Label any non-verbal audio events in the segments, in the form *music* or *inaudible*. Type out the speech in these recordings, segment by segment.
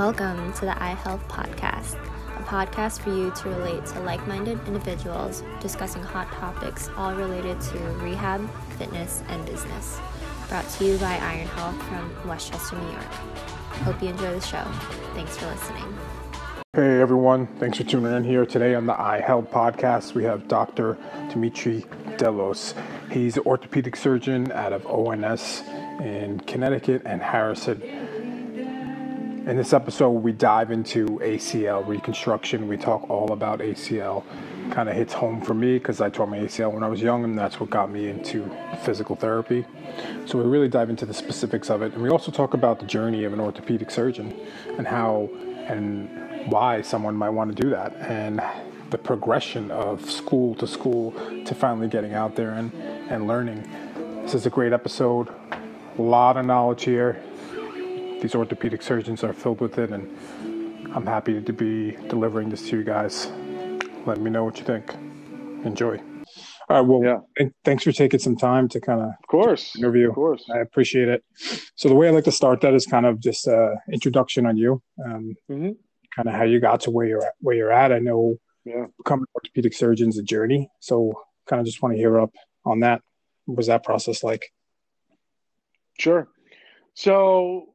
Welcome to the iHealth Podcast, a podcast for you to relate to like minded individuals discussing hot topics all related to rehab, fitness, and business. Brought to you by Iron Health from Westchester, New York. Hope you enjoy the show. Thanks for listening. Hey everyone, thanks for tuning in here today on the iHealth podcast. We have Dr. Dimitri Delos. He's an orthopedic surgeon out of ONS in Connecticut and Harrison. In this episode, we dive into ACL reconstruction. We talk all about ACL. Kind of hits home for me because I tore my ACL when I was young, and that's what got me into physical therapy. So we really dive into the specifics of it, and we also talk about the journey of an orthopedic surgeon and how and why someone might want to do that, and the progression of school to school to finally getting out there and, and learning. This is a great episode. A lot of knowledge here these orthopedic surgeons are filled with it, and I'm happy to be delivering this to you guys. Let me know what you think. Enjoy. All right. Well, yeah. Th- thanks for taking some time to kind of, of course, interview. Of course, I appreciate it. So the way I like to start that is kind of just an introduction on you, um, mm-hmm. kind of how you got to where you're at. Where you're at. I know yeah. becoming an orthopedic surgeon is a journey, so kind of just want to hear up on that. What was that process like? Sure. So uh,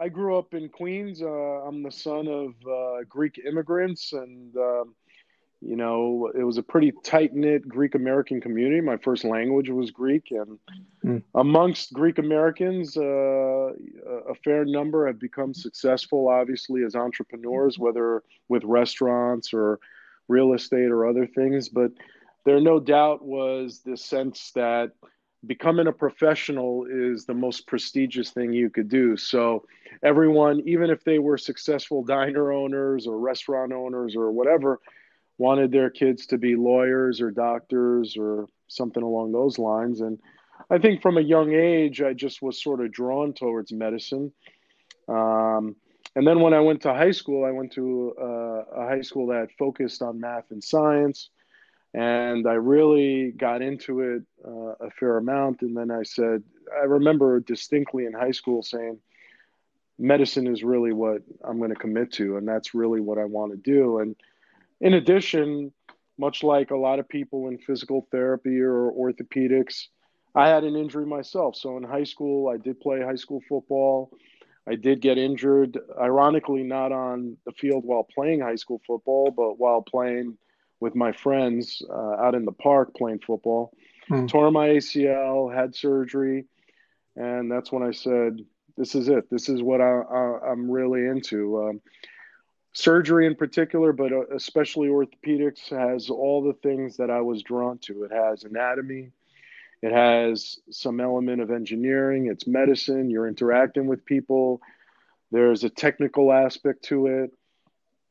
I grew up in Queens. Uh, I'm the son of uh, Greek immigrants, and um, you know, it was a pretty tight knit Greek American community. My first language was Greek, and mm. amongst Greek Americans, uh, a fair number have become successful, obviously, as entrepreneurs, whether with restaurants or real estate or other things. But there, no doubt, was the sense that becoming a professional is the most prestigious thing you could do. So everyone, even if they were successful diner owners or restaurant owners or whatever, wanted their kids to be lawyers or doctors or something along those lines. And I think from a young age, I just was sort of drawn towards medicine. Um, and then when I went to high school, I went to uh, a high school that focused on math and science and I really got into it uh, a fair amount. And then I said, I remember distinctly in high school saying, medicine is really what I'm going to commit to, and that's really what I want to do. And in addition, much like a lot of people in physical therapy or orthopedics, I had an injury myself. So in high school, I did play high school football. I did get injured, ironically, not on the field while playing high school football, but while playing with my friends uh, out in the park playing football. Mm. Tore my ACL, had surgery, and that's when I said, "This is it. This is what I, am really into." Um, surgery in particular, but uh, especially orthopedics, has all the things that I was drawn to. It has anatomy. It has some element of engineering. It's medicine. You're interacting with people. There's a technical aspect to it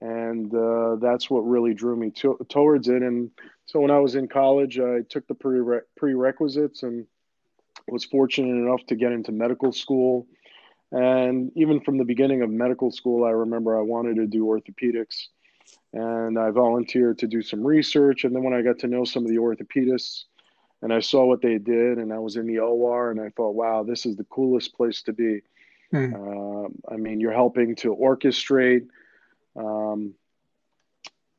and uh, that's what really drew me to, towards it. And so when I was in college, I took the prere- prerequisites and was fortunate enough to get into medical school. And even from the beginning of medical school, I remember I wanted to do orthopedics, and I volunteered to do some research. And then when I got to know some of the orthopedists, and I saw what they did, and I was in the OR, and I thought, wow, this is the coolest place to be. Mm. Uh, I mean, you're helping to orchestrate um,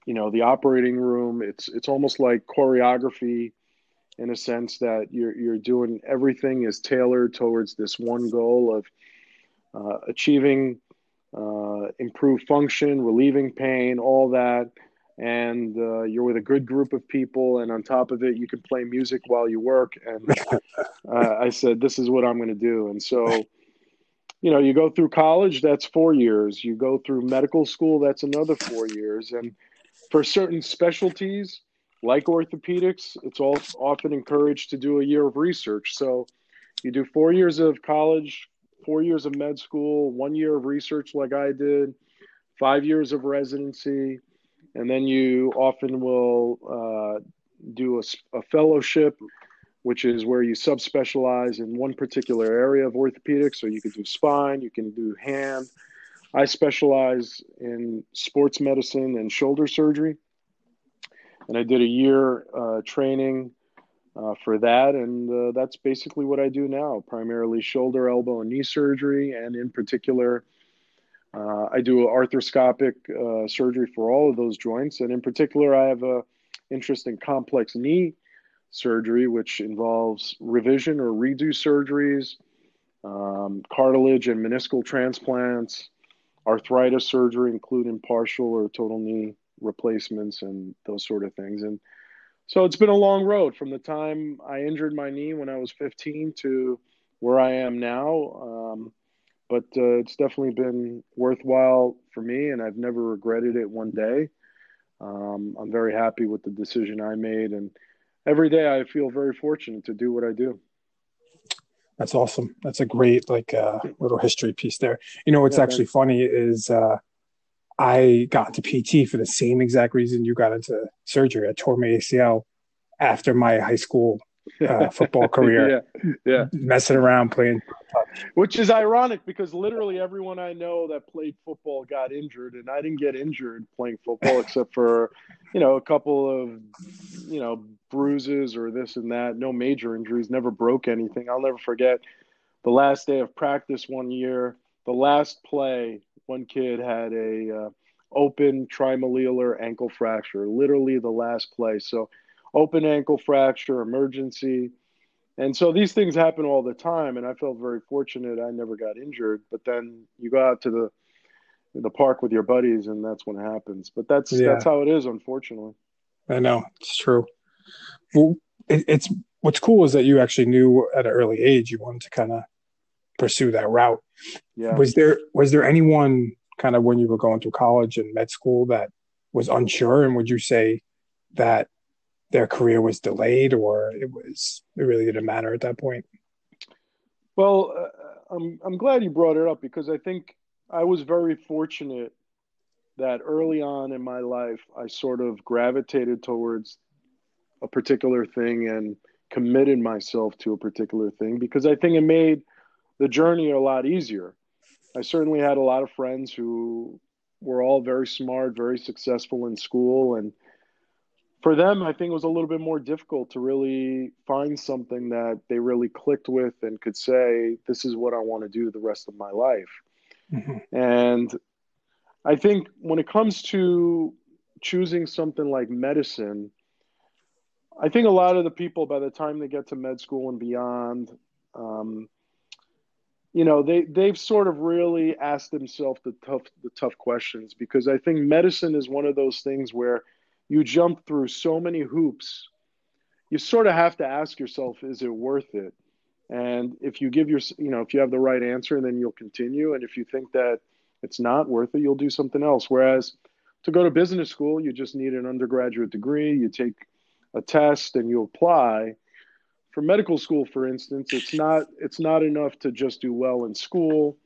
you know, the operating room. It's it's almost like choreography, in a sense that you're you're doing everything is tailored towards this one goal of uh, achieving uh, improved function, relieving pain, all that. And uh, you're with a good group of people, and on top of it, you can play music while you work. And uh, I said, "This is what I'm going to do." And so you know, you go through college, that's four years. You go through medical school, that's another four years. And for certain specialties, like orthopedics, it's all often encouraged to do a year of research. So you do four years of college, four years of med school, one year of research, like I did, five years of residency, and then you often will uh, do a, a fellowship which is where you subspecialize in one particular area of orthopedics. So you can do spine, you can do hand. I specialize in sports medicine and shoulder surgery. And I did a year uh, training uh, for that. And uh, that's basically what I do now primarily shoulder, elbow, and knee surgery, and in particular, Uh, I do arthroscopic uh, surgery for all of those joints, and in particular, I have a interest in complex knee surgery, which involves revision or redo surgeries, um, cartilage and meniscal transplants, arthritis surgery, including partial or total knee replacements, and those sort of things. And so it's been a long road from the time I injured my knee when I was 15 to where I am now. Um, but uh, it's definitely been worthwhile for me, and I've never regretted it one day. Um, I'm very happy with the decision I made, and every day I feel very fortunate to do what I do. That's awesome. That's a great like uh, little history piece there. You know what's yeah, actually funny is uh, I got into PT for the same exact reason you got into surgery. I tore my ACL after my high school *laughs* uh, football career. yeah, yeah, messing around playing. Which is ironic because literally everyone I know that played football got injured, and I didn't get injured playing football *laughs* except for, you know, a couple of, you know, bruises or this and that. No major injuries. Never broke anything. I'll never forget the last day of practice one year. The last play, one kid had a uh, open trimalleolar ankle fracture. Literally the last play. So open ankle fracture, emergency. And so these things happen all the time. And I felt very fortunate. I never got injured. But then you go out to the the park with your buddies, and that's when it happens. But that's yeah. that's how it is, unfortunately. I know it's true. Well, it, it's what's cool is that you actually knew at an early age you wanted to kind of pursue that route. Yeah. Was there was there anyone kind of when you were going through college and med school that was unsure, and would you say that their career was delayed or it was it really didn't matter at that point well uh, i'm i'm glad you brought it up because i think i was very fortunate that early on in my life i sort of gravitated towards a particular thing and committed myself to a particular thing because i think it made the journey a lot easier i certainly had a lot of friends who were all very smart very successful in school and for them, I think it was a little bit more difficult to really find something that they really clicked with and could say, this is what I want to do the rest of my life. Mm-hmm. And I think when it comes to choosing something like medicine, I think a lot of the people, by the time they get to med school and beyond, um, you know, they they've sort of really asked themselves the tough the tough questions because I think medicine is one of those things where you jump through so many hoops you sort of have to ask yourself is it worth it? And if you give your you know if you have the right answer then you'll continue. And if you think that it's not worth it you'll do something else. Whereas to go to business school you just need an undergraduate degree. You take a test and you apply for medical school for instance it's not it's not enough to just do well in school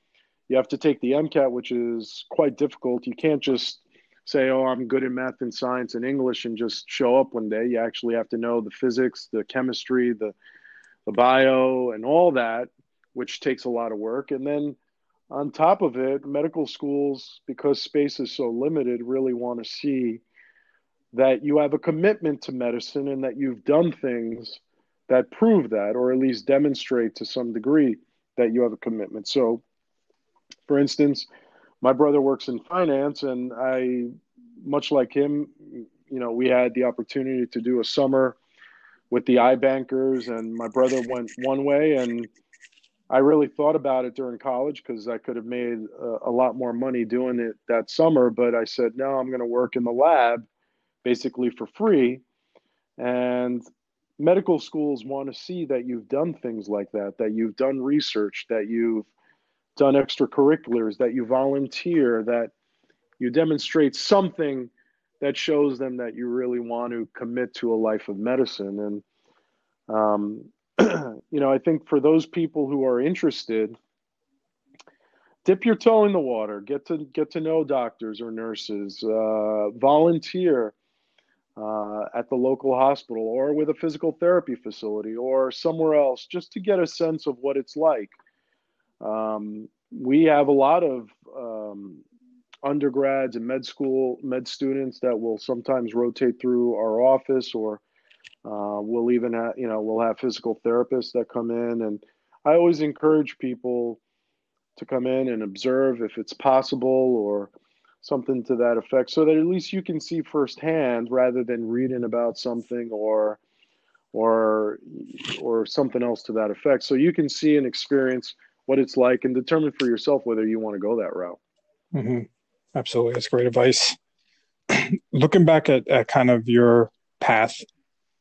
you have to take the mcat which is quite difficult you can't just say, oh, I'm good in math and science and English and just show up one day. You actually have to know the physics, the chemistry, the, the bio, and all that, which takes a lot of work. And then on top of it, medical schools, because space is so limited, really want to see that you have a commitment to medicine and that you've done things that prove that, or at least demonstrate to some degree that you have a commitment. So, for instance, my brother works in finance, and I, much like him, you know, we had the opportunity to do a summer with the iBankers, and my brother went one way, and I really thought about it during college because I could have made a, a, lot more money doing it that summer. But I said, no, I'm going to work in the lab basically for free. And medical schools want to see that you've done things like that, that you've done research, that you've done extracurriculars, that you volunteer, that you demonstrate something that shows them that you really want to commit to a life of medicine. And, um, *clears throat* you know, I think for those people who are interested, dip your toe in the water, get to get to know doctors or nurses, uh, volunteer uh, at the local hospital or with a physical therapy facility or somewhere else, just to get a sense of what it's like. Um, we have a lot of um, undergrads and med school med students that will sometimes rotate through our office, or uh, we'll even have you know we'll have physical therapists that come in, and I always encourage people to come in and observe if it's possible or something to that effect so that at least you can see firsthand rather than reading about something or or or something else to that effect. So you can see and experience what it's like and determine for yourself whether you want to go that route. Mm-hmm. absolutely. That's great advice. *clears throat* Looking back at, at kind of your path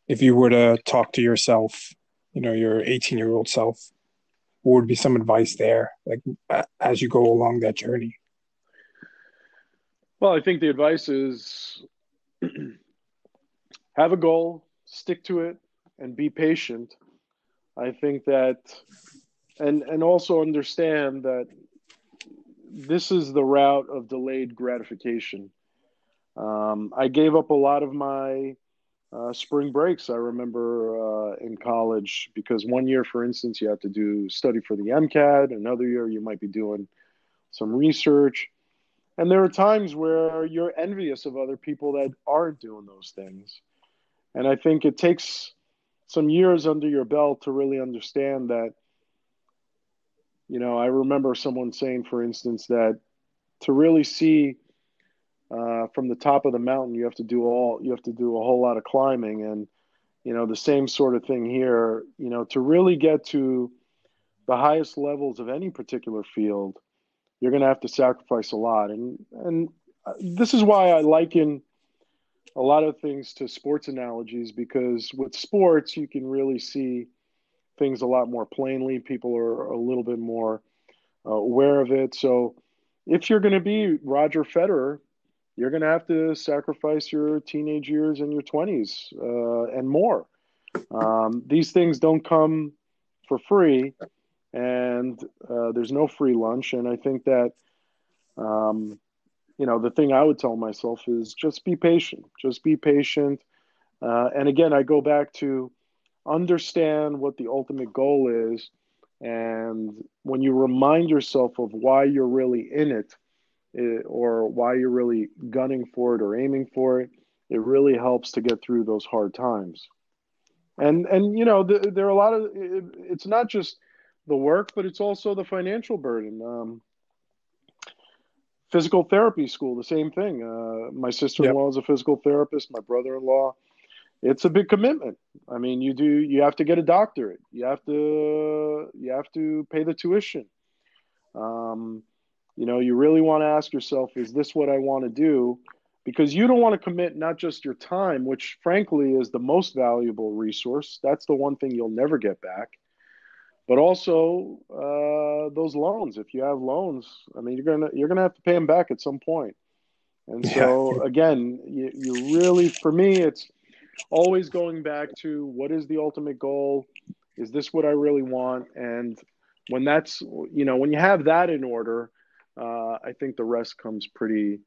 if you were to talk to yourself you know your 18 year old self what would be some advice there like as you go along that journey well, I think the advice is *clears throat* have a goal, stick to it, and be patient. I think that, and and also understand that this is the route of delayed gratification. Um, I gave up a lot of my uh, spring breaks. I remember uh, in college because one year, for instance, you have to do study for the MCAT. Another year, you might be doing some research. And there are times where you're envious of other people that aren't doing those things. And I think it takes some years under your belt to really understand that. You know, I remember someone saying, for instance, that to really see uh, from the top of the mountain, you have to do all you have to do a whole lot of climbing, and you know the same sort of thing here. You know, to really get to the highest levels of any particular field, you're going to have to sacrifice a lot. And and this is why I liken a lot of things to sports analogies because with sports you can really see things a lot more plainly. People are a little bit more uh, aware of it. So if you're going to be Roger Federer, you're going to have to sacrifice your teenage years and your 20s uh, and more. Um, these things don't come for free and uh, there's no free lunch. And I think that, um, you know, the thing I would tell myself is just be patient, just be patient. Uh, and again, I go back to understand what the ultimate goal is. And when you remind yourself of why you're really in it, it, eh, or why you're really gunning for it or aiming for it, it really helps to get through those hard times. And and you know, the, there are a lot of. It, it's not just the work, but it's also the financial burden. Um, physical therapy school, the same thing. Uh, my sister-in-law yep. is a physical therapist. My brother-in-law. It's a big commitment. I mean, you do. You have to get a doctorate. You have to. You have to pay the tuition. Um, you know, you really want to ask yourself, is this what I want to do? Because you don't want to commit not just your time, which frankly is the most valuable resource. That's the one thing you'll never get back but also uh, those loans. If you have loans, I mean, you're gonna you're gonna have to pay them back at some point. And so yeah. again, you, you really, for me, it's always going back to what is the ultimate goal? Is this what I really want? And when that's you know when you have that in order, uh, I think the rest comes pretty.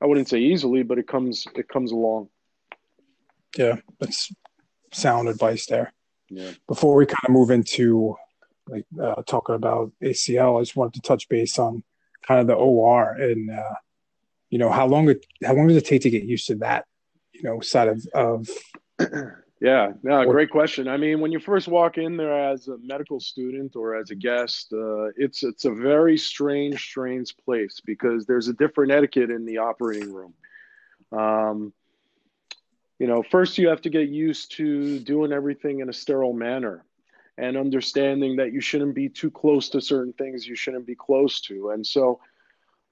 I wouldn't say easily, but it comes it comes along. Yeah, that's sound advice there. Yeah. Before we kind of move into like uh, talking about ACL, I just wanted to touch base on kind of the OR and uh, you know how long it how long does it take to get used to that you know side of of *clears throat* yeah no great question. I mean when you first walk in there as a medical student or as a guest uh, it's it's a very strange strange place because there's a different etiquette in the operating room. Um, you know first you have to get used to doing everything in a sterile manner and understanding that you shouldn't be too close to certain things you shouldn't be close to. And so,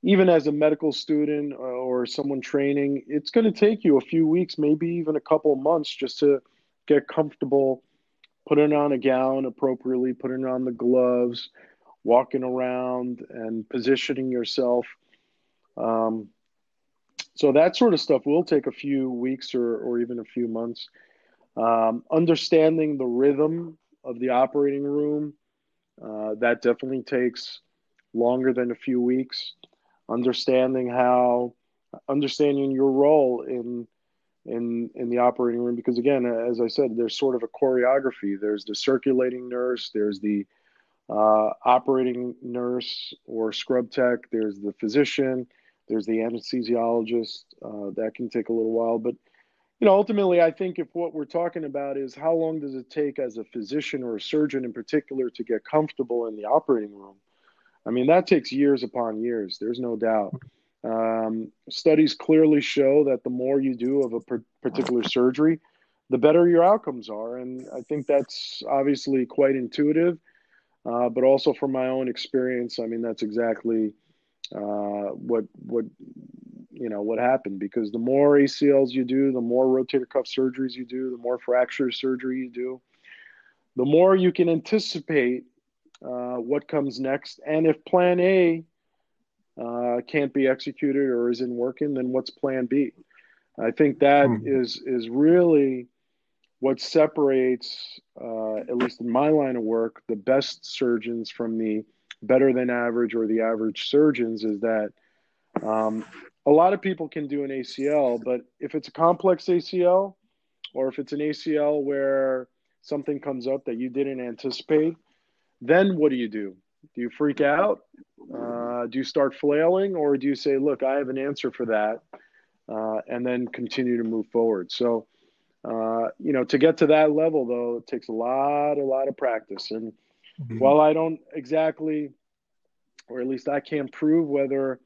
even as a medical student uh, or someone training, it's going to take you a few weeks, maybe even a couple of months just to get comfortable putting on a gown appropriately, putting on the gloves, walking around and positioning yourself. Um, so that sort of stuff will take a few weeks or, or even a few months. Um, understanding the rhythm of the operating room. Uh, that definitely takes longer than a few weeks. Understanding how, understanding your role in in in the operating room, because again, as I said, there's sort of a choreography. There's the circulating nurse. There's the uh, operating nurse or scrub tech. There's the physician. There's the anesthesiologist. Uh, that can take a little while, but you know, ultimately, I think if what we're talking about is how long does it take as a physician or a surgeon in particular to get comfortable in the operating room, I mean, that takes years upon years. There's no doubt. Um, studies clearly show that the more you do of a particular surgery, the better your outcomes are. And I think that's obviously quite intuitive, uh, but also from my own experience, I mean, that's exactly uh, what what you know what happened because the more ACLs you do, the more rotator cuff surgeries you do, the more fracture surgery you do, the more you can anticipate uh, what comes next. And if Plan A uh, can't be executed or isn't working, then what's Plan B? I think that hmm. is is really what separates, uh, at least in my line of work, the best surgeons from the better than average or the average surgeons is that um, a lot of people can do an ACL, but if it's a complex ACL or if it's an ACL where something comes up that you didn't anticipate, then what do you do? Do you freak out? Uh, do you start flailing, or do you say, "Look, I have an answer for that," uh, and then continue to move forward? So uh, you know, to get to that level, though, it takes a lot, a lot of practice. And mm-hmm. while I don't exactly, or at least I can't prove whether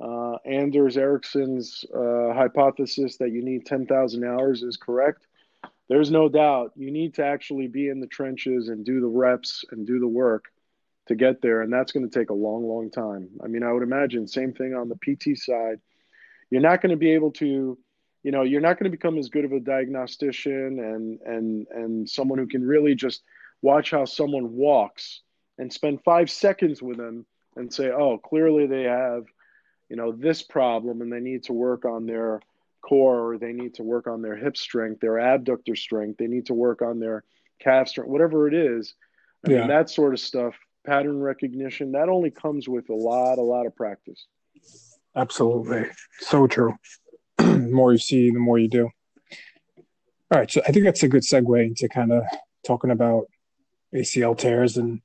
uh, Anders Ericsson's uh, hypothesis that you need 10,000 hours is correct, there's no doubt you need to actually be in the trenches and do the reps and do the work to get there. And that's going to take a long, long time. I mean, I would imagine same thing on the PT side. You're not going to be able to you know you're not going to become as good of a diagnostician and and and someone who can really just watch how someone walks and spend five seconds with them and say oh clearly they have you know this problem and they need to work on their core or they need to work on their hip strength their abductor strength they need to work on their calf strength whatever it is i yeah. mean that sort of stuff pattern recognition that only comes with a lot a lot of practice absolutely so true *clears throat* the more you see, the more you do. All right, so I think that's a good segue into kind of talking about ACL tears, and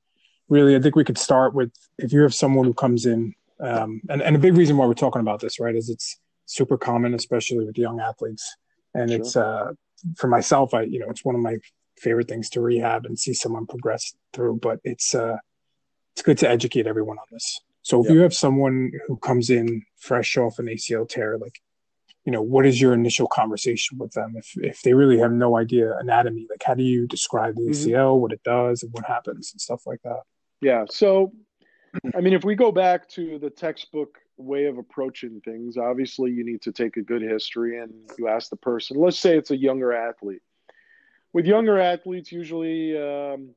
really, I think we could start with if you have someone who comes in, um, and and a big reason why we're talking about this, right, is it's super common, especially with young athletes, and sure. it's uh, for myself, I you know, it's one of my favorite things to rehab and see someone progress through, but it's uh, it's good to educate everyone on this. So if you have someone who comes in fresh off an ACL tear, like you know what is your initial conversation with them if if they really have no idea anatomy like how do you describe the acl mm-hmm. what it does and what happens and stuff like that yeah so i mean if we go back to the textbook way of approaching things obviously you need to take a good history and you ask the person let's say it's a younger athlete. With younger athletes usually um,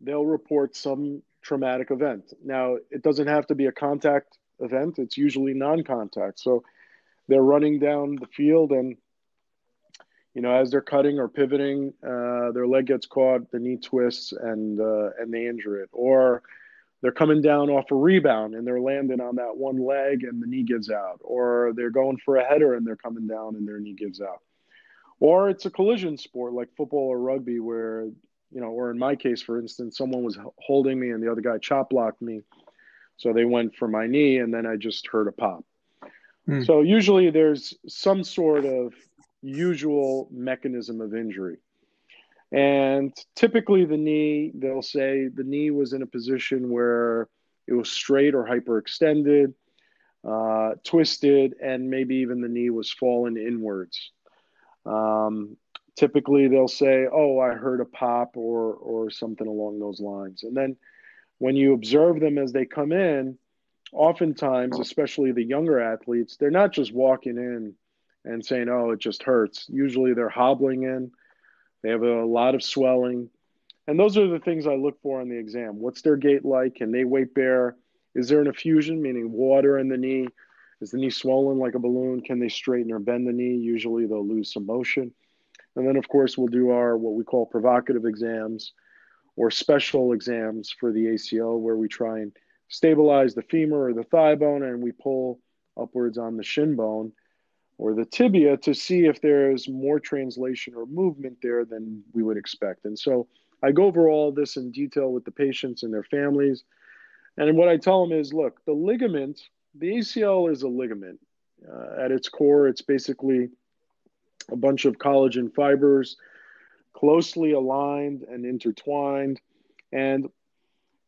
they'll report some traumatic event. Now it doesn't have to be a contact event. It's usually non-contact. So they're running down the field and you know as they're cutting or pivoting uh, their leg gets caught the knee twists and uh, and they injure it. Or they're coming down off a rebound and they're landing on that one leg and the knee gives out or they're going for a header and they're coming down and their knee gives out or it's a collision sport like football or rugby where you know or in my case for instance someone was holding me and the other guy chop blocked me so they went for my knee and then i just heard a pop Mm. So usually there's some sort of usual mechanism of injury. And typically the knee, they'll say the knee was in a position where it was straight or hyperextended, uh, twisted, and maybe even the knee was fallen inwards. Um, typically they'll say, "Oh, I heard a pop," or or something along those lines. And then when you observe them as they come in, oftentimes, especially the younger athletes, they're not just walking in and saying, oh, it just hurts. Usually they're hobbling in, they have a lot of swelling. And those are the things I look for on the exam. What's their gait like? Can they weight bear? Is there an effusion, meaning water in the knee? Is the knee swollen like a balloon? Can they straighten or bend the knee? Usually they'll lose some motion. And then, of course, we'll do our what we call provocative exams or special exams for the ACL, where we try and stabilize the femur or the thigh bone and we pull upwards on the shin bone or the tibia to see if there's more translation or movement there than we would expect. And so I go over all this in detail with the patients and their families. And what I tell them is look, the ligament, the ACL is a ligament. Uh, at its core, it's basically a bunch of collagen fibers closely aligned and intertwined. And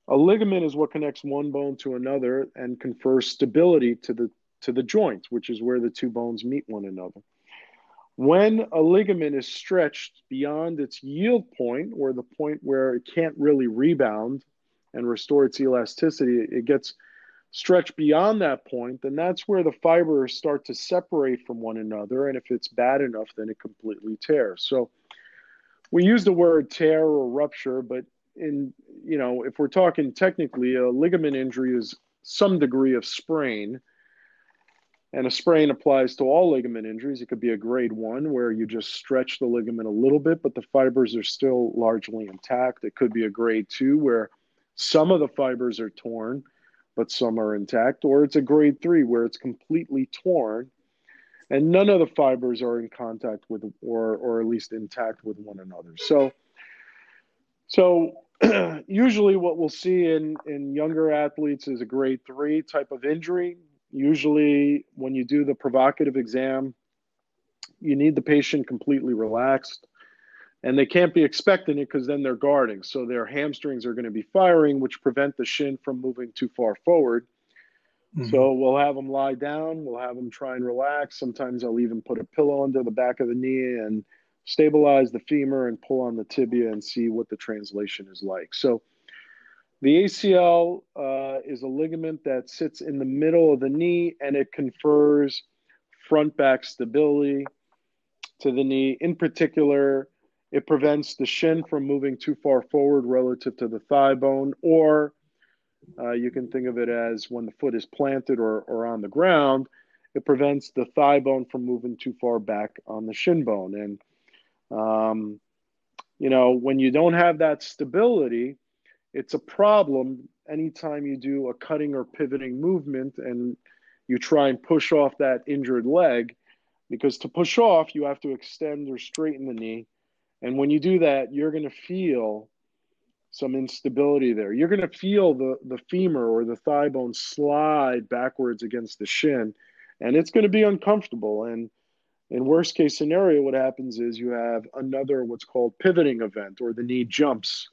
A ligament is what connects one bone to another and confers stability to the to the joint, which is where the two bones meet one another. When a ligament is stretched beyond its yield point, or the point where it can't really rebound and restore its elasticity, it gets stretched beyond that point, then that's where the fibers start to separate from one another. And if it's bad enough, then it completely tears. So we use the word tear or rupture, but in you know, if we're talking technically, a ligament injury is some degree of sprain. And a sprain applies to all ligament injuries. It could be a grade one where you just stretch the ligament a little bit, but the fibers are still largely intact. It could be a grade two where some of the fibers are torn, but some are intact. Or it's a grade three where it's completely torn and none of the fibers are in contact with or or at least intact with one another. So so *clears throat* usually what we'll see in in younger athletes is a grade 3 type of injury. Usually when you do the provocative exam, you need the patient completely relaxed and they can't be expecting it because then they're guarding. So their hamstrings are going to be firing, which prevent the shin from moving too far forward. Mm-hmm. So we'll have them lie down. We'll have them try and relax. Sometimes I'll even put a pillow under the back of the knee and stabilize the femur and pull on the tibia and see what the translation is like. So the ACL uh, is a ligament that sits in the middle of the knee and it confers front back stability to the knee. In particular, it prevents the shin from moving too far forward relative to the thigh bone or uh, you can think of it as when the foot is planted or, or on the ground, it prevents the thigh bone from moving too far back on the shin bone. And, um, you know, when you don't have that stability, it's a problem anytime you do a cutting or pivoting movement and you try and push off that injured leg. Because to push off, you have to extend or straighten the knee. And when you do that, you're going to feel some instability there. You're going to feel the, the femur or the thigh bone slide backwards against the shin, and it's going to be uncomfortable. And in worst case scenario, what happens is you have another what's called pivoting event, or the knee jumps,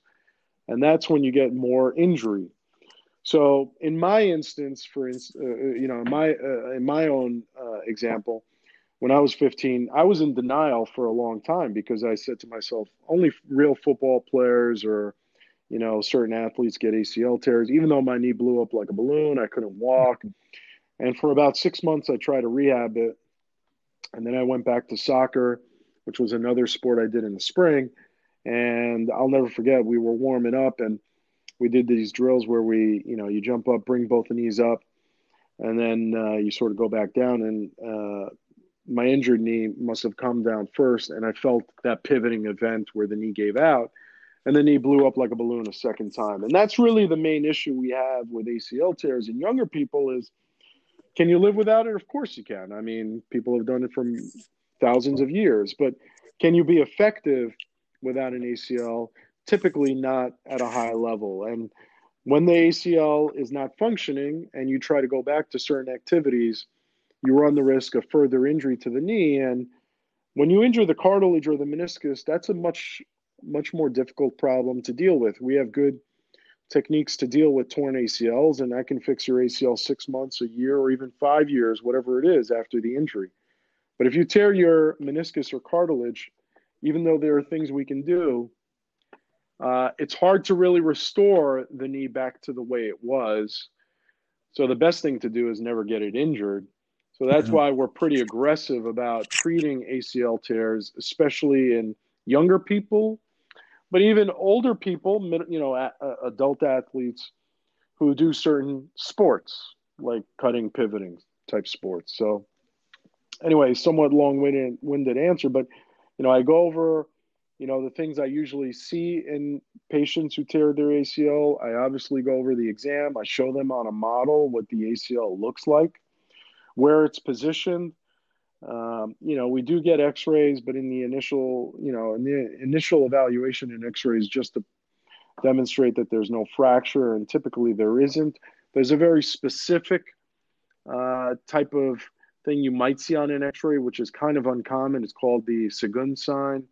and that's when you get more injury. So in my instance, for uh, uh, you know, in my uh, in my own uh, example, when I was 15, I was in denial for a long time because I said to myself, only real football players or you know, certain athletes get ACL tears. Even though my knee blew up like a balloon, I couldn't walk. And for about six months, I tried to rehab it. And then I went back to soccer, which was another sport I did in the spring. And I'll never forget, we were warming up and we did these drills where we, you know, you jump up, bring both the knees up, and then uh, you sort of go back down. And uh, my injured knee must have come down first. And I felt that pivoting event where the knee gave out and then he blew up like a balloon a second time. And that's really the main issue we have with ACL tears in younger people is can you live without it? Of course you can. I mean, people have done it for thousands of years, but can you be effective without an ACL? Typically not at a high level. And when the ACL is not functioning and you try to go back to certain activities, you run the risk of further injury to the knee. And when you injure the cartilage or the meniscus, that's a much much more difficult problem to deal with. We have good techniques to deal with torn ACLs, and I can fix your ACL six months, a year, or even five years, whatever it is after the injury. But if you tear your meniscus or cartilage, even though there are things we can do, uh, it's hard to really restore the knee back to the way it was. So the best thing to do is never get it injured. So that's mm-hmm. why we're pretty aggressive about treating ACL tears, especially in younger people but even older people, you know, adult athletes who do certain sports like cutting, pivoting type sports. So, anyway, somewhat long-winded answer, but you know, I go over, you know, the things I usually see in patients who tear their ACL. I obviously go over the exam. I show them on a model what the ACL looks like, where it's positioned, um, you know, we do get X-rays, but in the initial, you know, in the initial evaluation in X-rays, just to demonstrate that there's no fracture, and typically there isn't. There's a very specific uh, type of thing you might see on an X-ray, which is kind of uncommon. It's called the Segond sign,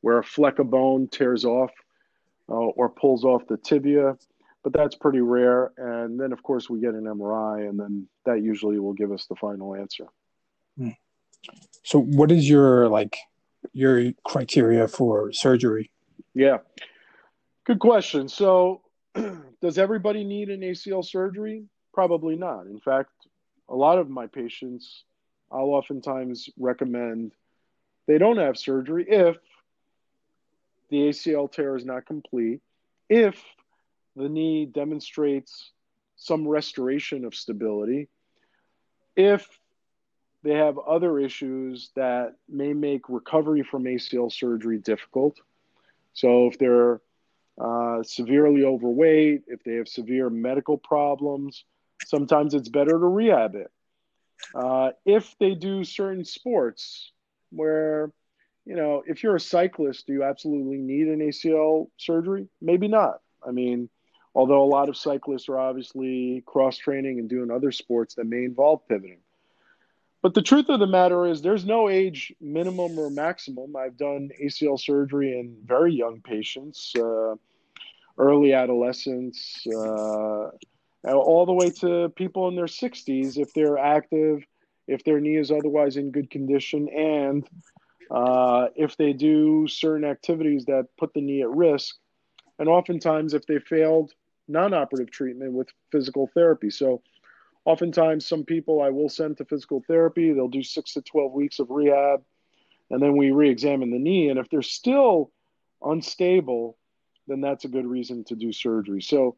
where a fleck of bone tears off uh, or pulls off the tibia. but that's pretty rare. And then, of course, we get an MRI, and then that usually will give us the final answer. So, what is your like your criteria for surgery? Yeah, good question. So, *clears throat* does everybody need an ACL surgery? Probably not. In fact, a lot of my patients, I'll oftentimes recommend they don't have surgery if the ACL tear is not complete, if the knee demonstrates some restoration of stability, if they have other issues that may make recovery from ACL surgery difficult. So, if they're uh, severely overweight, if they have severe medical problems, sometimes it's better to rehab it. Uh, if they do certain sports where, you know, if you're a cyclist, do you absolutely need an ACL surgery? Maybe not. I mean, although a lot of cyclists are obviously cross training and doing other sports that may involve pivoting. But the truth of the matter is, there's no age minimum or maximum. I've done ACL surgery in very young patients, uh, early adolescents, uh, all the way to people in their 60s if they're active, if their knee is otherwise in good condition, and uh, if they do certain activities that put the knee at risk. And oftentimes, if they failed non operative treatment with physical therapy. So, Oftentimes, some people I will send to physical therapy. They'll do six to 12 weeks of rehab, and then we re examine the knee. And if they're still unstable, then that's a good reason to do surgery. So,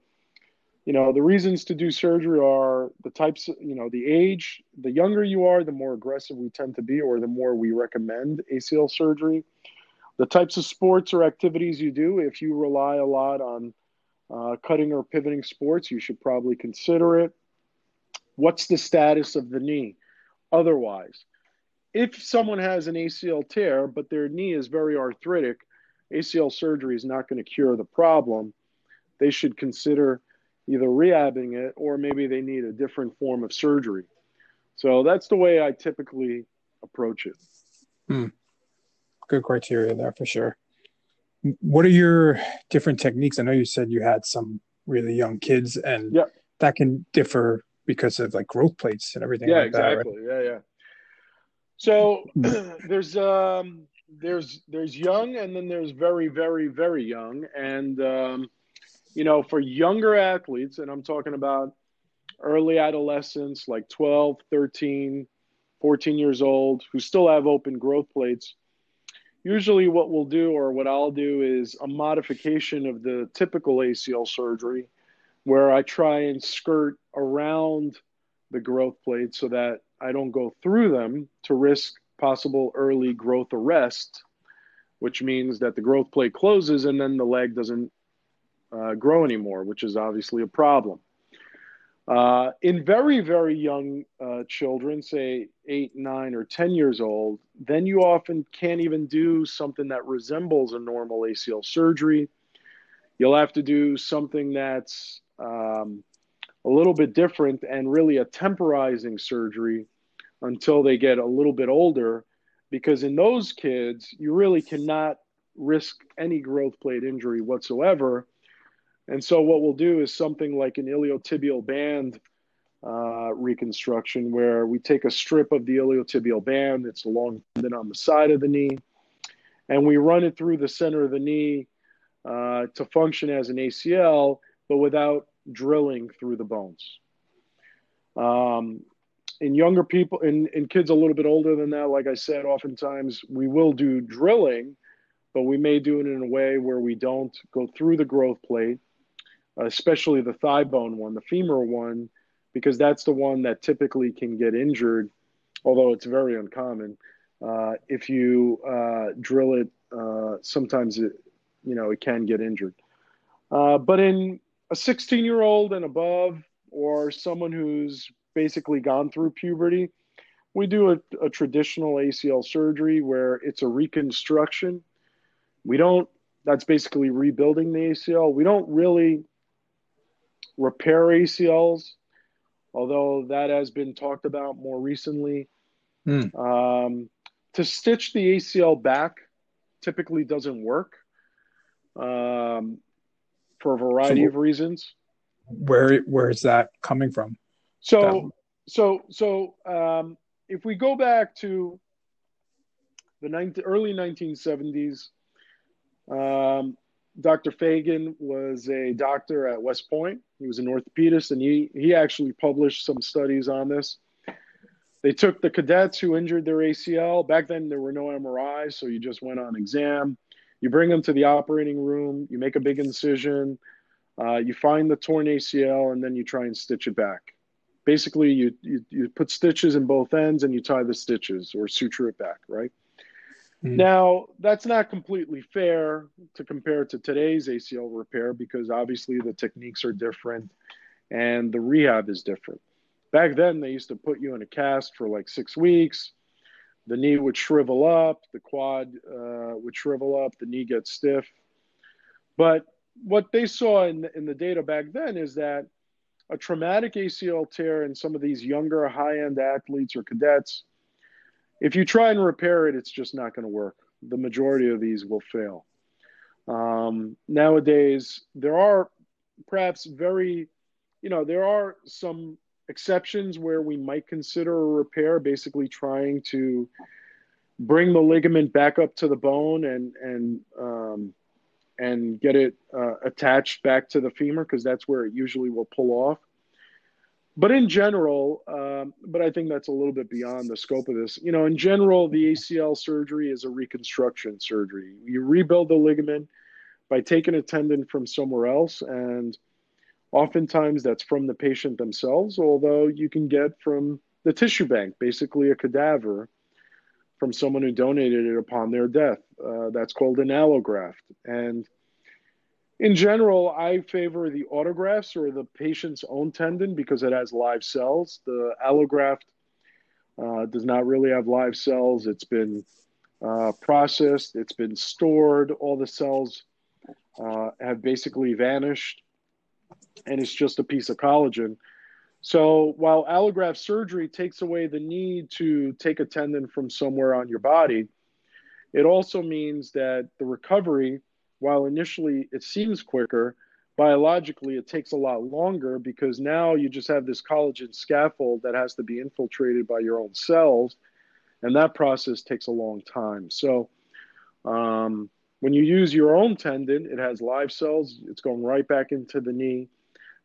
you know, the reasons to do surgery are the types, you know, the age. The younger you are, the more aggressive we tend to be, or the more we recommend ACL surgery. The types of sports or activities you do, if you rely a lot on uh, cutting or pivoting sports, you should probably consider it. What's the status of the knee? Otherwise, if someone has an ACL tear, but their knee is very arthritic, ACL surgery is not going to cure the problem. They should consider either rehabbing it or maybe they need a different form of surgery. So that's the way I typically approach it. Hmm. Good criteria there for sure. What are your different techniques? I know you said you had some really young kids, and yep. that can differ because of like growth plates and everything yeah like exactly that, right? yeah yeah so *clears throat* there's um there's there's young and then there's very very very young and um you know for younger athletes and i'm talking about early adolescents like 12 13 14 years old who still have open growth plates usually what we'll do or what i'll do is a modification of the typical acl surgery where I try and skirt around the growth plates so that I don't go through them to risk possible early growth arrest, which means that the growth plate closes and then the leg doesn't uh, grow anymore, which is obviously a problem. Uh, in very, very young uh, children, say eight, nine, or 10 years old, then you often can't even do something that resembles a normal ACL surgery. You'll have to do something that's um, a little bit different and really a temporizing surgery until they get a little bit older because in those kids you really cannot risk any growth plate injury whatsoever and so what we'll do is something like an iliotibial band uh, reconstruction where we take a strip of the iliotibial band it's a long tendon on the side of the knee and we run it through the center of the knee uh, to function as an acl but without drilling through the bones. Um, in younger people, in, in kids a little bit older than that, like I said, oftentimes we will do drilling, but we may do it in a way where we don't go through the growth plate, especially the thigh bone one, the femoral one, because that's the one that typically can get injured, although it's very uncommon. Uh, if you uh, drill it, uh, sometimes it, you know, it can get injured. Uh, but in a 16 year old and above, or someone who's basically gone through puberty, we do a, a, traditional ACL surgery where it's a reconstruction. We don't, that's basically rebuilding the ACL. We don't really repair ACLs, although that has been talked about more recently. Mm. Um, to stitch the ACL back typically doesn't work. Um, for a variety so, of reasons. where where is that coming from? So that... so so um, if we go back to the 19, early 1970s, um, Dr. Feagin was a doctor at West Point. He was an orthopedist, and he he actually published some studies on this. They took the cadets who injured their ACL. Back then, there were no MRIs, so you just went on exam. You bring them to the operating room. You make a big incision. Uh, you find the torn ACL, and then you try and stitch it back. Basically, you, you you put stitches in both ends, and you tie the stitches or suture it back. Right. Mm-hmm. Now, that's not completely fair to compare to today's ACL repair because obviously the techniques are different and the rehab is different. Back then, they used to put you in a cast for like six weeks. The knee would shrivel up, the quad uh, would shrivel up, the knee gets stiff. But what they saw in the, in the data back then is that a traumatic ACL tear in some of these younger high end athletes or cadets if you try and repair it, it's just not going to work. The majority of these will fail. Um, nowadays, there are perhaps very, you know, there are some exceptions where we might consider a repair, basically trying to bring the ligament back up to the bone and and um, and get it uh, attached back to the femur because that's where it usually will pull off but in general, um, but I think that's a little bit beyond the scope of this. You know, in general, the ACL surgery is a reconstruction surgery. You rebuild the ligament by taking a tendon from somewhere else, and oftentimes that's from the patient themselves, although you can get from the tissue bank, basically a cadaver from someone who donated it upon their death. Uh, that's called an allograft. And in general, I favor the autografts or the patient's own tendon because it has live cells. The allograft uh, does not really have live cells. It's been uh, processed, it's been stored. All the cells uh, have basically vanished, and it's just a piece of collagen. So while allograft surgery takes away the need to take a tendon from somewhere on your body, it also means that the recovery while initially it seems quicker, biologically it takes a lot longer because now you just have this collagen scaffold that has to be infiltrated by your own cells, and that process takes a long time. So, um, when you use your own tendon, it has live cells, it's going right back into the knee,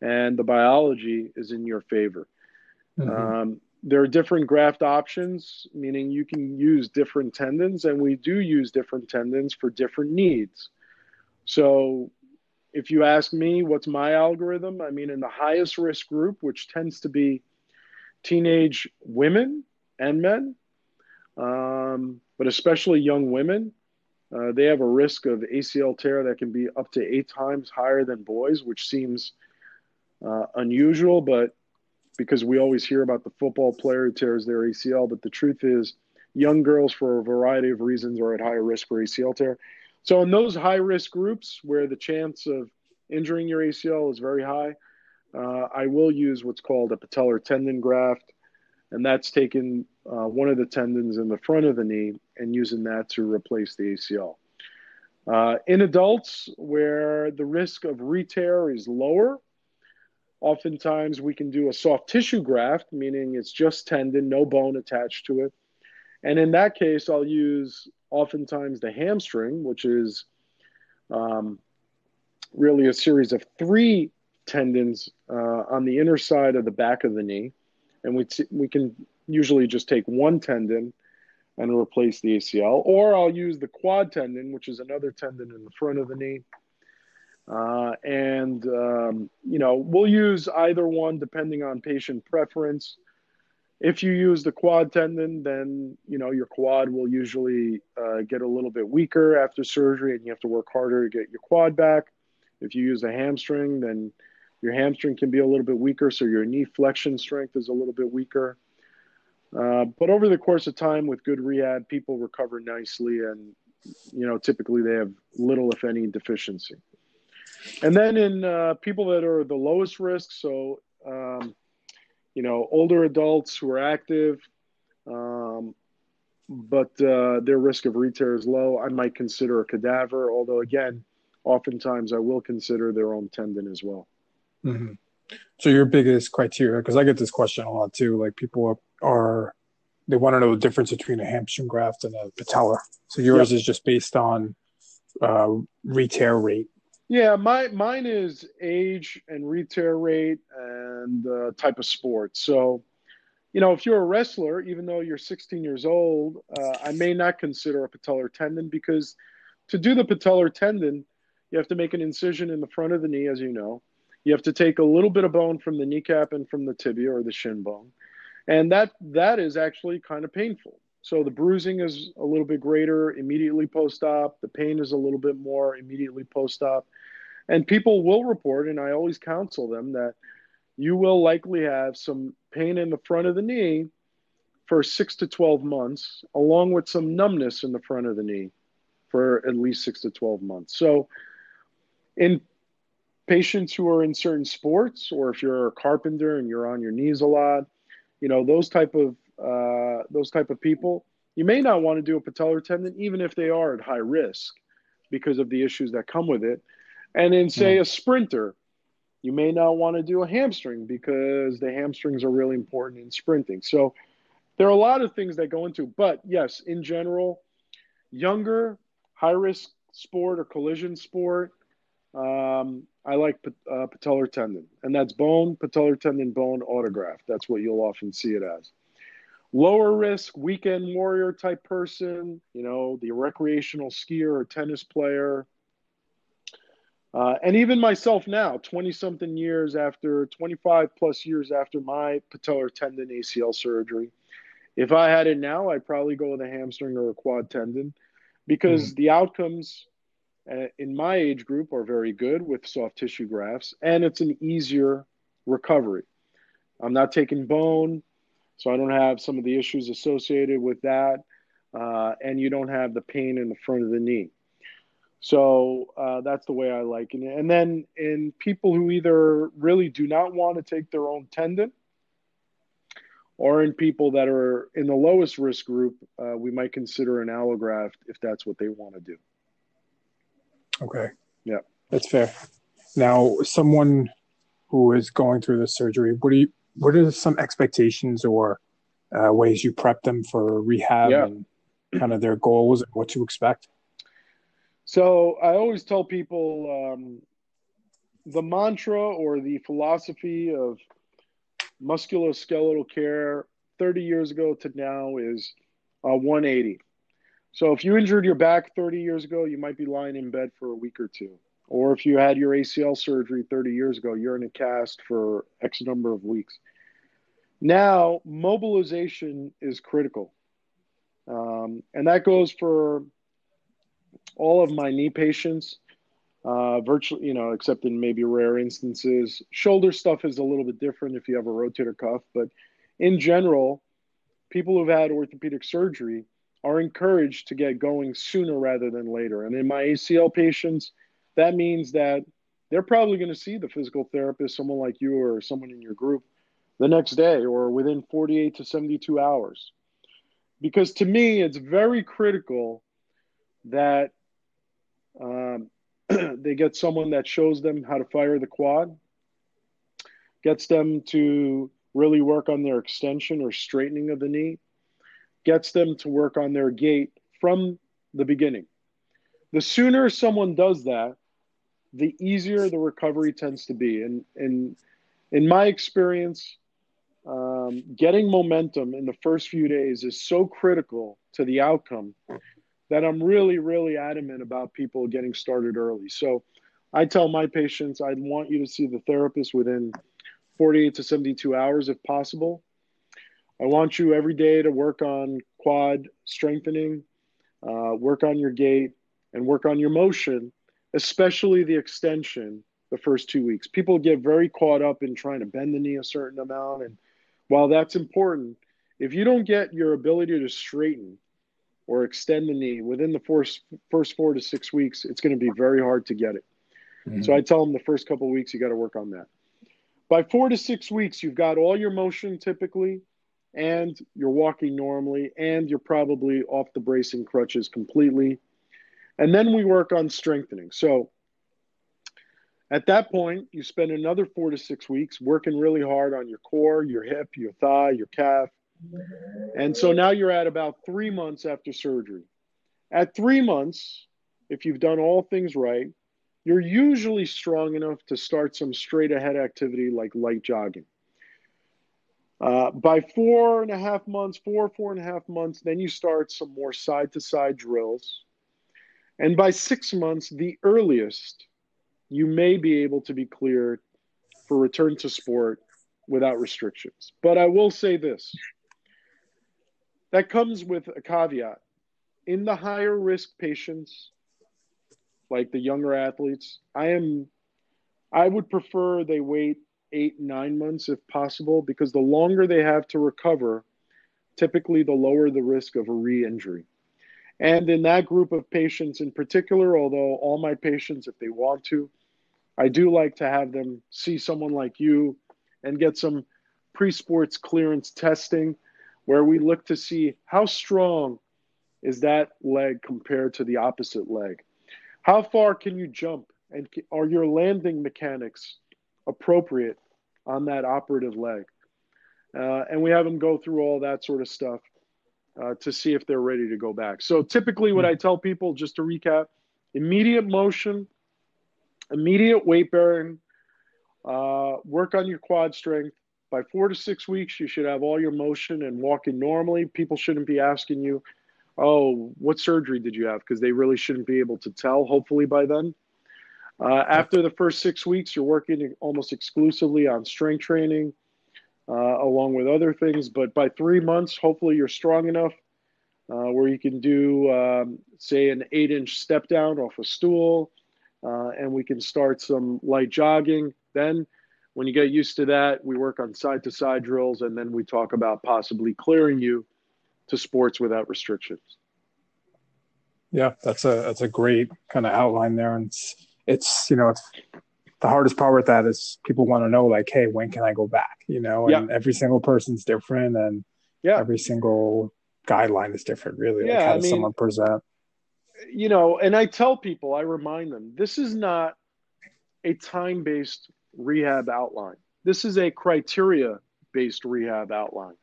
and the biology is in your favor. Mm-hmm. Um, there are different graft options, meaning you can use different tendons, and we do use different tendons for different needs. So if you ask me what's my algorithm, I mean, in the highest risk group, which tends to be teenage women and men, um, but especially young women, uh, they have a risk of ACL tear that can be up to eight times higher than boys, which seems uh, unusual, but because we always hear about the football player who tears their ACL, but the truth is, young girls, for a variety of reasons, are at higher risk for ACL tear. So in those high risk groups where the chance of injuring your ACL is very high, uh, I will use what's called a patellar tendon graft, and that's taking uh, one of the tendons in the front of the knee and using that to replace the ACL. Uh, in adults, where the risk of re-tear is lower, oftentimes we can do a soft tissue graft, meaning it's just tendon, no bone attached to it. And in that case, I'll use oftentimes the hamstring, which is um, really a series of three tendons uh, on the inner side of the back of the knee. And we, t- we can usually just take one tendon and replace the ACL, or I'll use the quad tendon, which is another tendon in the front of the knee. Uh, and, um, you know, we'll use either one depending on patient preference. If you use the quad tendon, then you know your quad will usually uh, get a little bit weaker after surgery, and you have to work harder to get your quad back. If you use a hamstring, then your hamstring can be a little bit weaker, so your knee flexion strength is a little bit weaker. Uh, but over the course of time, with good rehab, people recover nicely, and you know typically they have little, if any, deficiency. And then in uh, people that are the lowest risk, so um, you know, older adults who are active, um, but uh, their risk of re-tear is low. I might consider a cadaver, although again, oftentimes I will consider their own tendon as well. Mm-hmm. So your biggest criteria, because I get this question a lot too. Like people are, are they want to know the difference between a hamstring graft and a patella. So yours yep. is just based on uh, re-tear rate. Yeah, my mine is age and re-tear rate and uh, type of sport. So, you know, if you're a wrestler, even though you're 16 years old, uh, I may not consider a patellar tendon because to do the patellar tendon, you have to make an incision in the front of the knee, as you know. You have to take a little bit of bone from the kneecap and from the tibia or the shin bone, and that that is actually kind of painful. So the bruising is a little bit greater immediately post-op. The pain is a little bit more immediately post-op, and people will report, and I always counsel them that you will likely have some pain in the front of the knee for six to 12 months, along with some numbness in the front of the knee for at least six to 12 months. So, in patients who are in certain sports, or if you're a carpenter and you're on your knees a lot, you know those type of uh, those type of people, you may not want to do a patellar tendon, even if they are at high risk because of the issues that come with it. And in say mm. a sprinter, you may not want to do a hamstring because the hamstrings are really important in sprinting. So there are a lot of things that go into, but yes, in general, younger, high risk sport or collision sport, um, I like uh, patellar tendon, and that's bone, patellar tendon, bone autograft. That's what you'll often see it as. Lower risk, weekend warrior type person, you know, the recreational skier or tennis player. Uh, and even myself now, 20 something years after, 25 plus years after my patellar tendon ACL surgery, if I had it now, I'd probably go with a hamstring or a quad tendon because mm-hmm. the outcomes uh, in my age group are very good with soft tissue grafts, and it's an easier recovery. I'm not taking bone, so I don't have some of the issues associated with that, uh, and you don't have the pain in the front of the knee. So uh, that's the way I like it. And then in people who either really do not want to take their own tendon, or in people that are in the lowest risk group, uh, we might consider an allograft if that's what they want to do. Okay. Yeah. That's fair. Now, someone who is going through this surgery, what do you what are some expectations or uh, ways you prep them for rehab yeah. and kind of their goals and what to expect? So I always tell people um, the mantra or the philosophy of musculoskeletal care 30 years ago to now is uh, 180. So if you injured your back 30 years ago, you might be lying in bed for a week or two. Or if you had your ACL surgery 30 years ago, you're in a cast for X number of weeks. Now, mobilization is critical. Um, and that goes for all of my knee patients, uh, virtually, you know, except in maybe rare instances. Shoulder stuff is a little bit different if you have a rotator cuff, but in general, people who've had orthopedic surgery are encouraged to get going sooner rather than later. And in my ACL patients, that means that they're probably going to see the physical therapist, someone like you or someone in your group, the next day or within 48 to 72 hours. Because to me, it's very critical that um, *clears throat* they get someone that shows them how to fire the quad, gets them to really work on their extension or straightening of the knee, gets them to work on their gait from the beginning. The sooner someone does that, the easier the recovery tends to be. And, in my experience, um, getting momentum in the first few days is so critical to the outcome that I'm really, really adamant about people getting started early. So I tell my patients I'd want you to see the therapist within 48 to 72 hours if possible. I want you every day to work on quad strengthening, uh, work on your gait, and work on your motion, especially the extension the first two weeks. People get very caught up in trying to bend the knee a certain amount. And while that's important, if you don't get your ability to straighten or extend the knee within the first, first four to six weeks, it's going to be very hard to get it. Mm-hmm. So I tell them the first couple of weeks, you got to work on that. By four to six weeks, you've got all your motion typically and you're walking normally, and you're probably off the bracing crutches completely. And then we work on strengthening. So, At that point, you spend another four to six weeks working really hard on your core, your hip, your thigh, your calf. And so now you're at about three months after surgery. At three months, if you've done all things right, you're usually strong enough to start some straight ahead activity like light jogging. Uh, by four and a half months, four, four and a half months, then you start some more side to side drills. And by six months, the earliest, you may be able to be cleared for return to sport without restrictions. But I will say this that comes with a caveat. In the higher risk patients, like the younger athletes, I am I would prefer they wait eight, nine months if possible, because the longer they have to recover, typically the lower the risk of a re injury. And in that group of patients in particular, although all my patients, if they want to, I do like to have them see someone like you and get some pre sports clearance testing where we look to see how strong is that leg compared to the opposite leg. How far can you jump? And are your landing mechanics appropriate on that operative leg? Uh, and we have them go through all that sort of stuff uh, to see if they're ready to go back. So typically, what I tell people, just to recap, immediate motion, immediate weight bearing, uh, work on your quad strength. By four to six weeks, you should have all your motion and walking normally. People shouldn't be asking you, "Oh, what surgery did you have?" Because they really shouldn't be able to tell. Hopefully, by then. Uh, after the first six weeks, you're working almost exclusively on strength training, along with other things. But by three months, hopefully, you're strong enough uh, where you can do, um, say, an eight inch step down off a stool, uh, and we can start some light jogging. Then, when you get used to that, we work on side to side drills, and then we talk about possibly clearing you to sports without restrictions. Yeah, that's a that's a great kind of outline there, and it's, it's you know it's the hardest part with that is people want to know like, hey, when can I go back? You know, and yeah. every single person's different, and yeah, every single guideline is different. Really, yeah, like how I does mean, someone present? You know, and I tell people, I remind them, this is not a time-based rehab outline. This is a criteria-based rehab outline.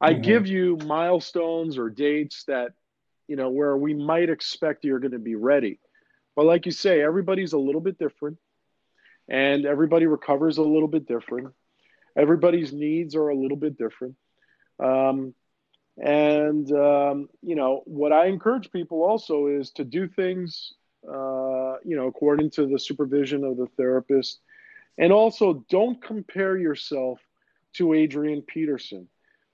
I mm-hmm. give you milestones or dates that, you know, where we might expect you're going to be ready. But like you say, everybody's a little bit different and everybody recovers a little bit different. Everybody's needs are a little bit different. Um, and, um, you know, what I encourage people also is to do things, uh, you know, according to the supervision of the therapist. And also, don't compare yourself to Adrian Peterson.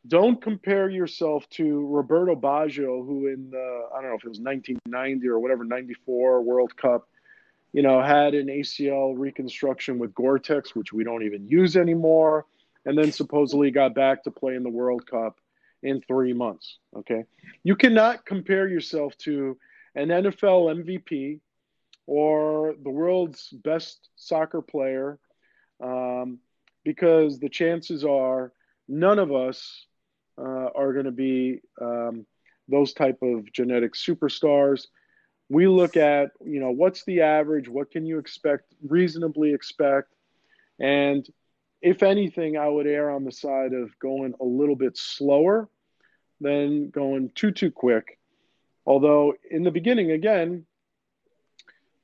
Don't compare yourself to Roberto Baggio, who in I don't know if it was 1990 or whatever, 94 World Cup, you know, had an ACL reconstruction with Gore-Tex, which we don't even use anymore, and then supposedly got back to play in the World Cup in three months. Okay, you cannot compare yourself to an NFL MVP or the world's best soccer player, um, because the chances are none of us uh, are going to be um, those type of genetic superstars we look at you know what's the average what can you expect reasonably expect? And if anything i would err on the side of going a little bit slower than going too too quick. Although in the beginning again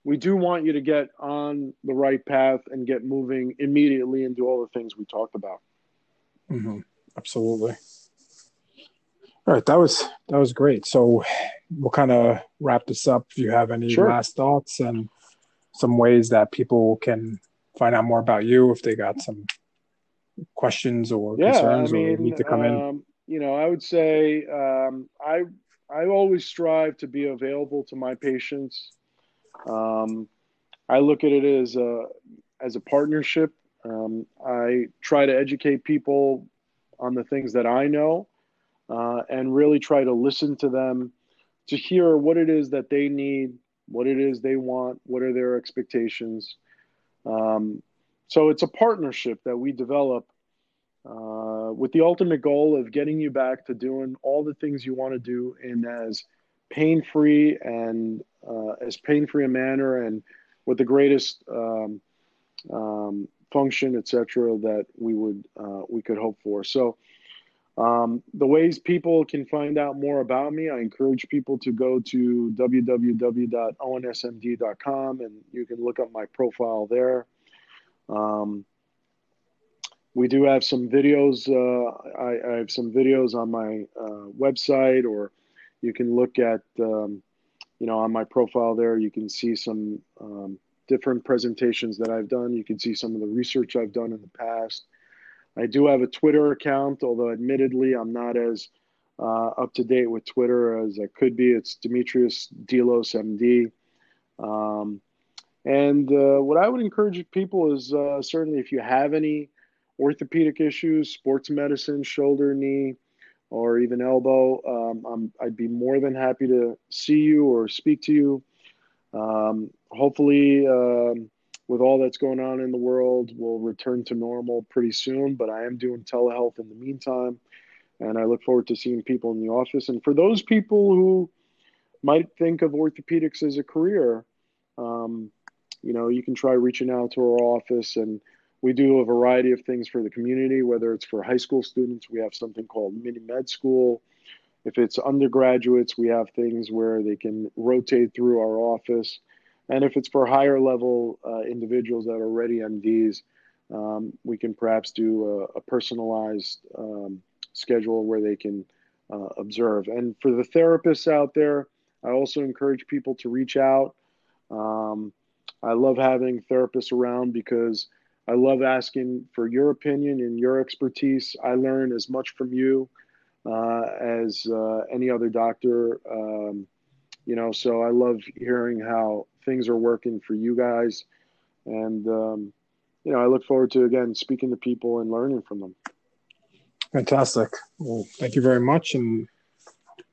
we do want you to get on the right path and get moving immediately and do all the things we talked about. Mm-hmm. absolutely all right, that was that was great. So we'll kind of wrap this up. If you have any sure. last thoughts and some ways that people can find out more about you, if they got some questions or yeah, concerns I mean, or need to come um, in. You know, I would say um, I I always strive to be available to my patients. Um, I look at it as a as a partnership. Um, I try to educate people on the things that I know uh, and really try to listen to them to hear what it is that they need, what it is they want, what are their expectations. Um, so it's a partnership that we develop uh, with the ultimate goal of getting you back to doing all the things you want to do in as pain free and uh, as pain free a manner and with the greatest um, um, function, etc., that we would uh, we could hope for. So. Um, the ways people can find out more about me, I encourage people to go to www.onsmd.com and you can look up my profile there. Um, we do have some videos. Uh, I, I, have some videos on my uh, website, or you can look at, um, you know, on my profile there. You can see some um, different presentations that I've done. You can see some of the research I've done in the past. I do have a Twitter account, although admittedly I'm not as uh, up to date with Twitter as I could be. It's Demetris Delos MD. Um, and uh, what I would encourage people is uh, certainly if you have any orthopedic issues, sports medicine, shoulder, knee, or even elbow, um, i would be more than happy to see you or speak to you. Um, hopefully, um, with all that's going on in the world, we'll return to normal pretty soon. But I am doing telehealth in the meantime, and I look forward to seeing people in the office. And for those people who might think of orthopedics as a career, um, you know, you can try reaching out to our office and we do a variety of things for the community, whether it's for high school students, we have something called mini med school. If it's undergraduates, we have things where they can rotate through our office. And if it's for higher level uh, individuals that are already MDs, um, we can perhaps do a, a personalized um, schedule where they can uh, observe. And for the therapists out there, I also encourage people to reach out. Um, I love having therapists around because I love asking for your opinion and your expertise. I learn as much from you uh, as uh, any other doctor. Um, you know, so I love hearing how things are working for you guys, and um, you know, I look forward to again speaking to people and learning from them. Fantastic. Well, thank you very much. And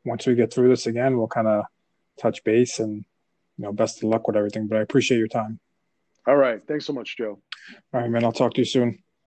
once we get through this again, we'll kind of touch base and you know, best of luck with everything. But I appreciate your time. All right. Thanks so much, Joe. All right, man. I'll talk to you soon.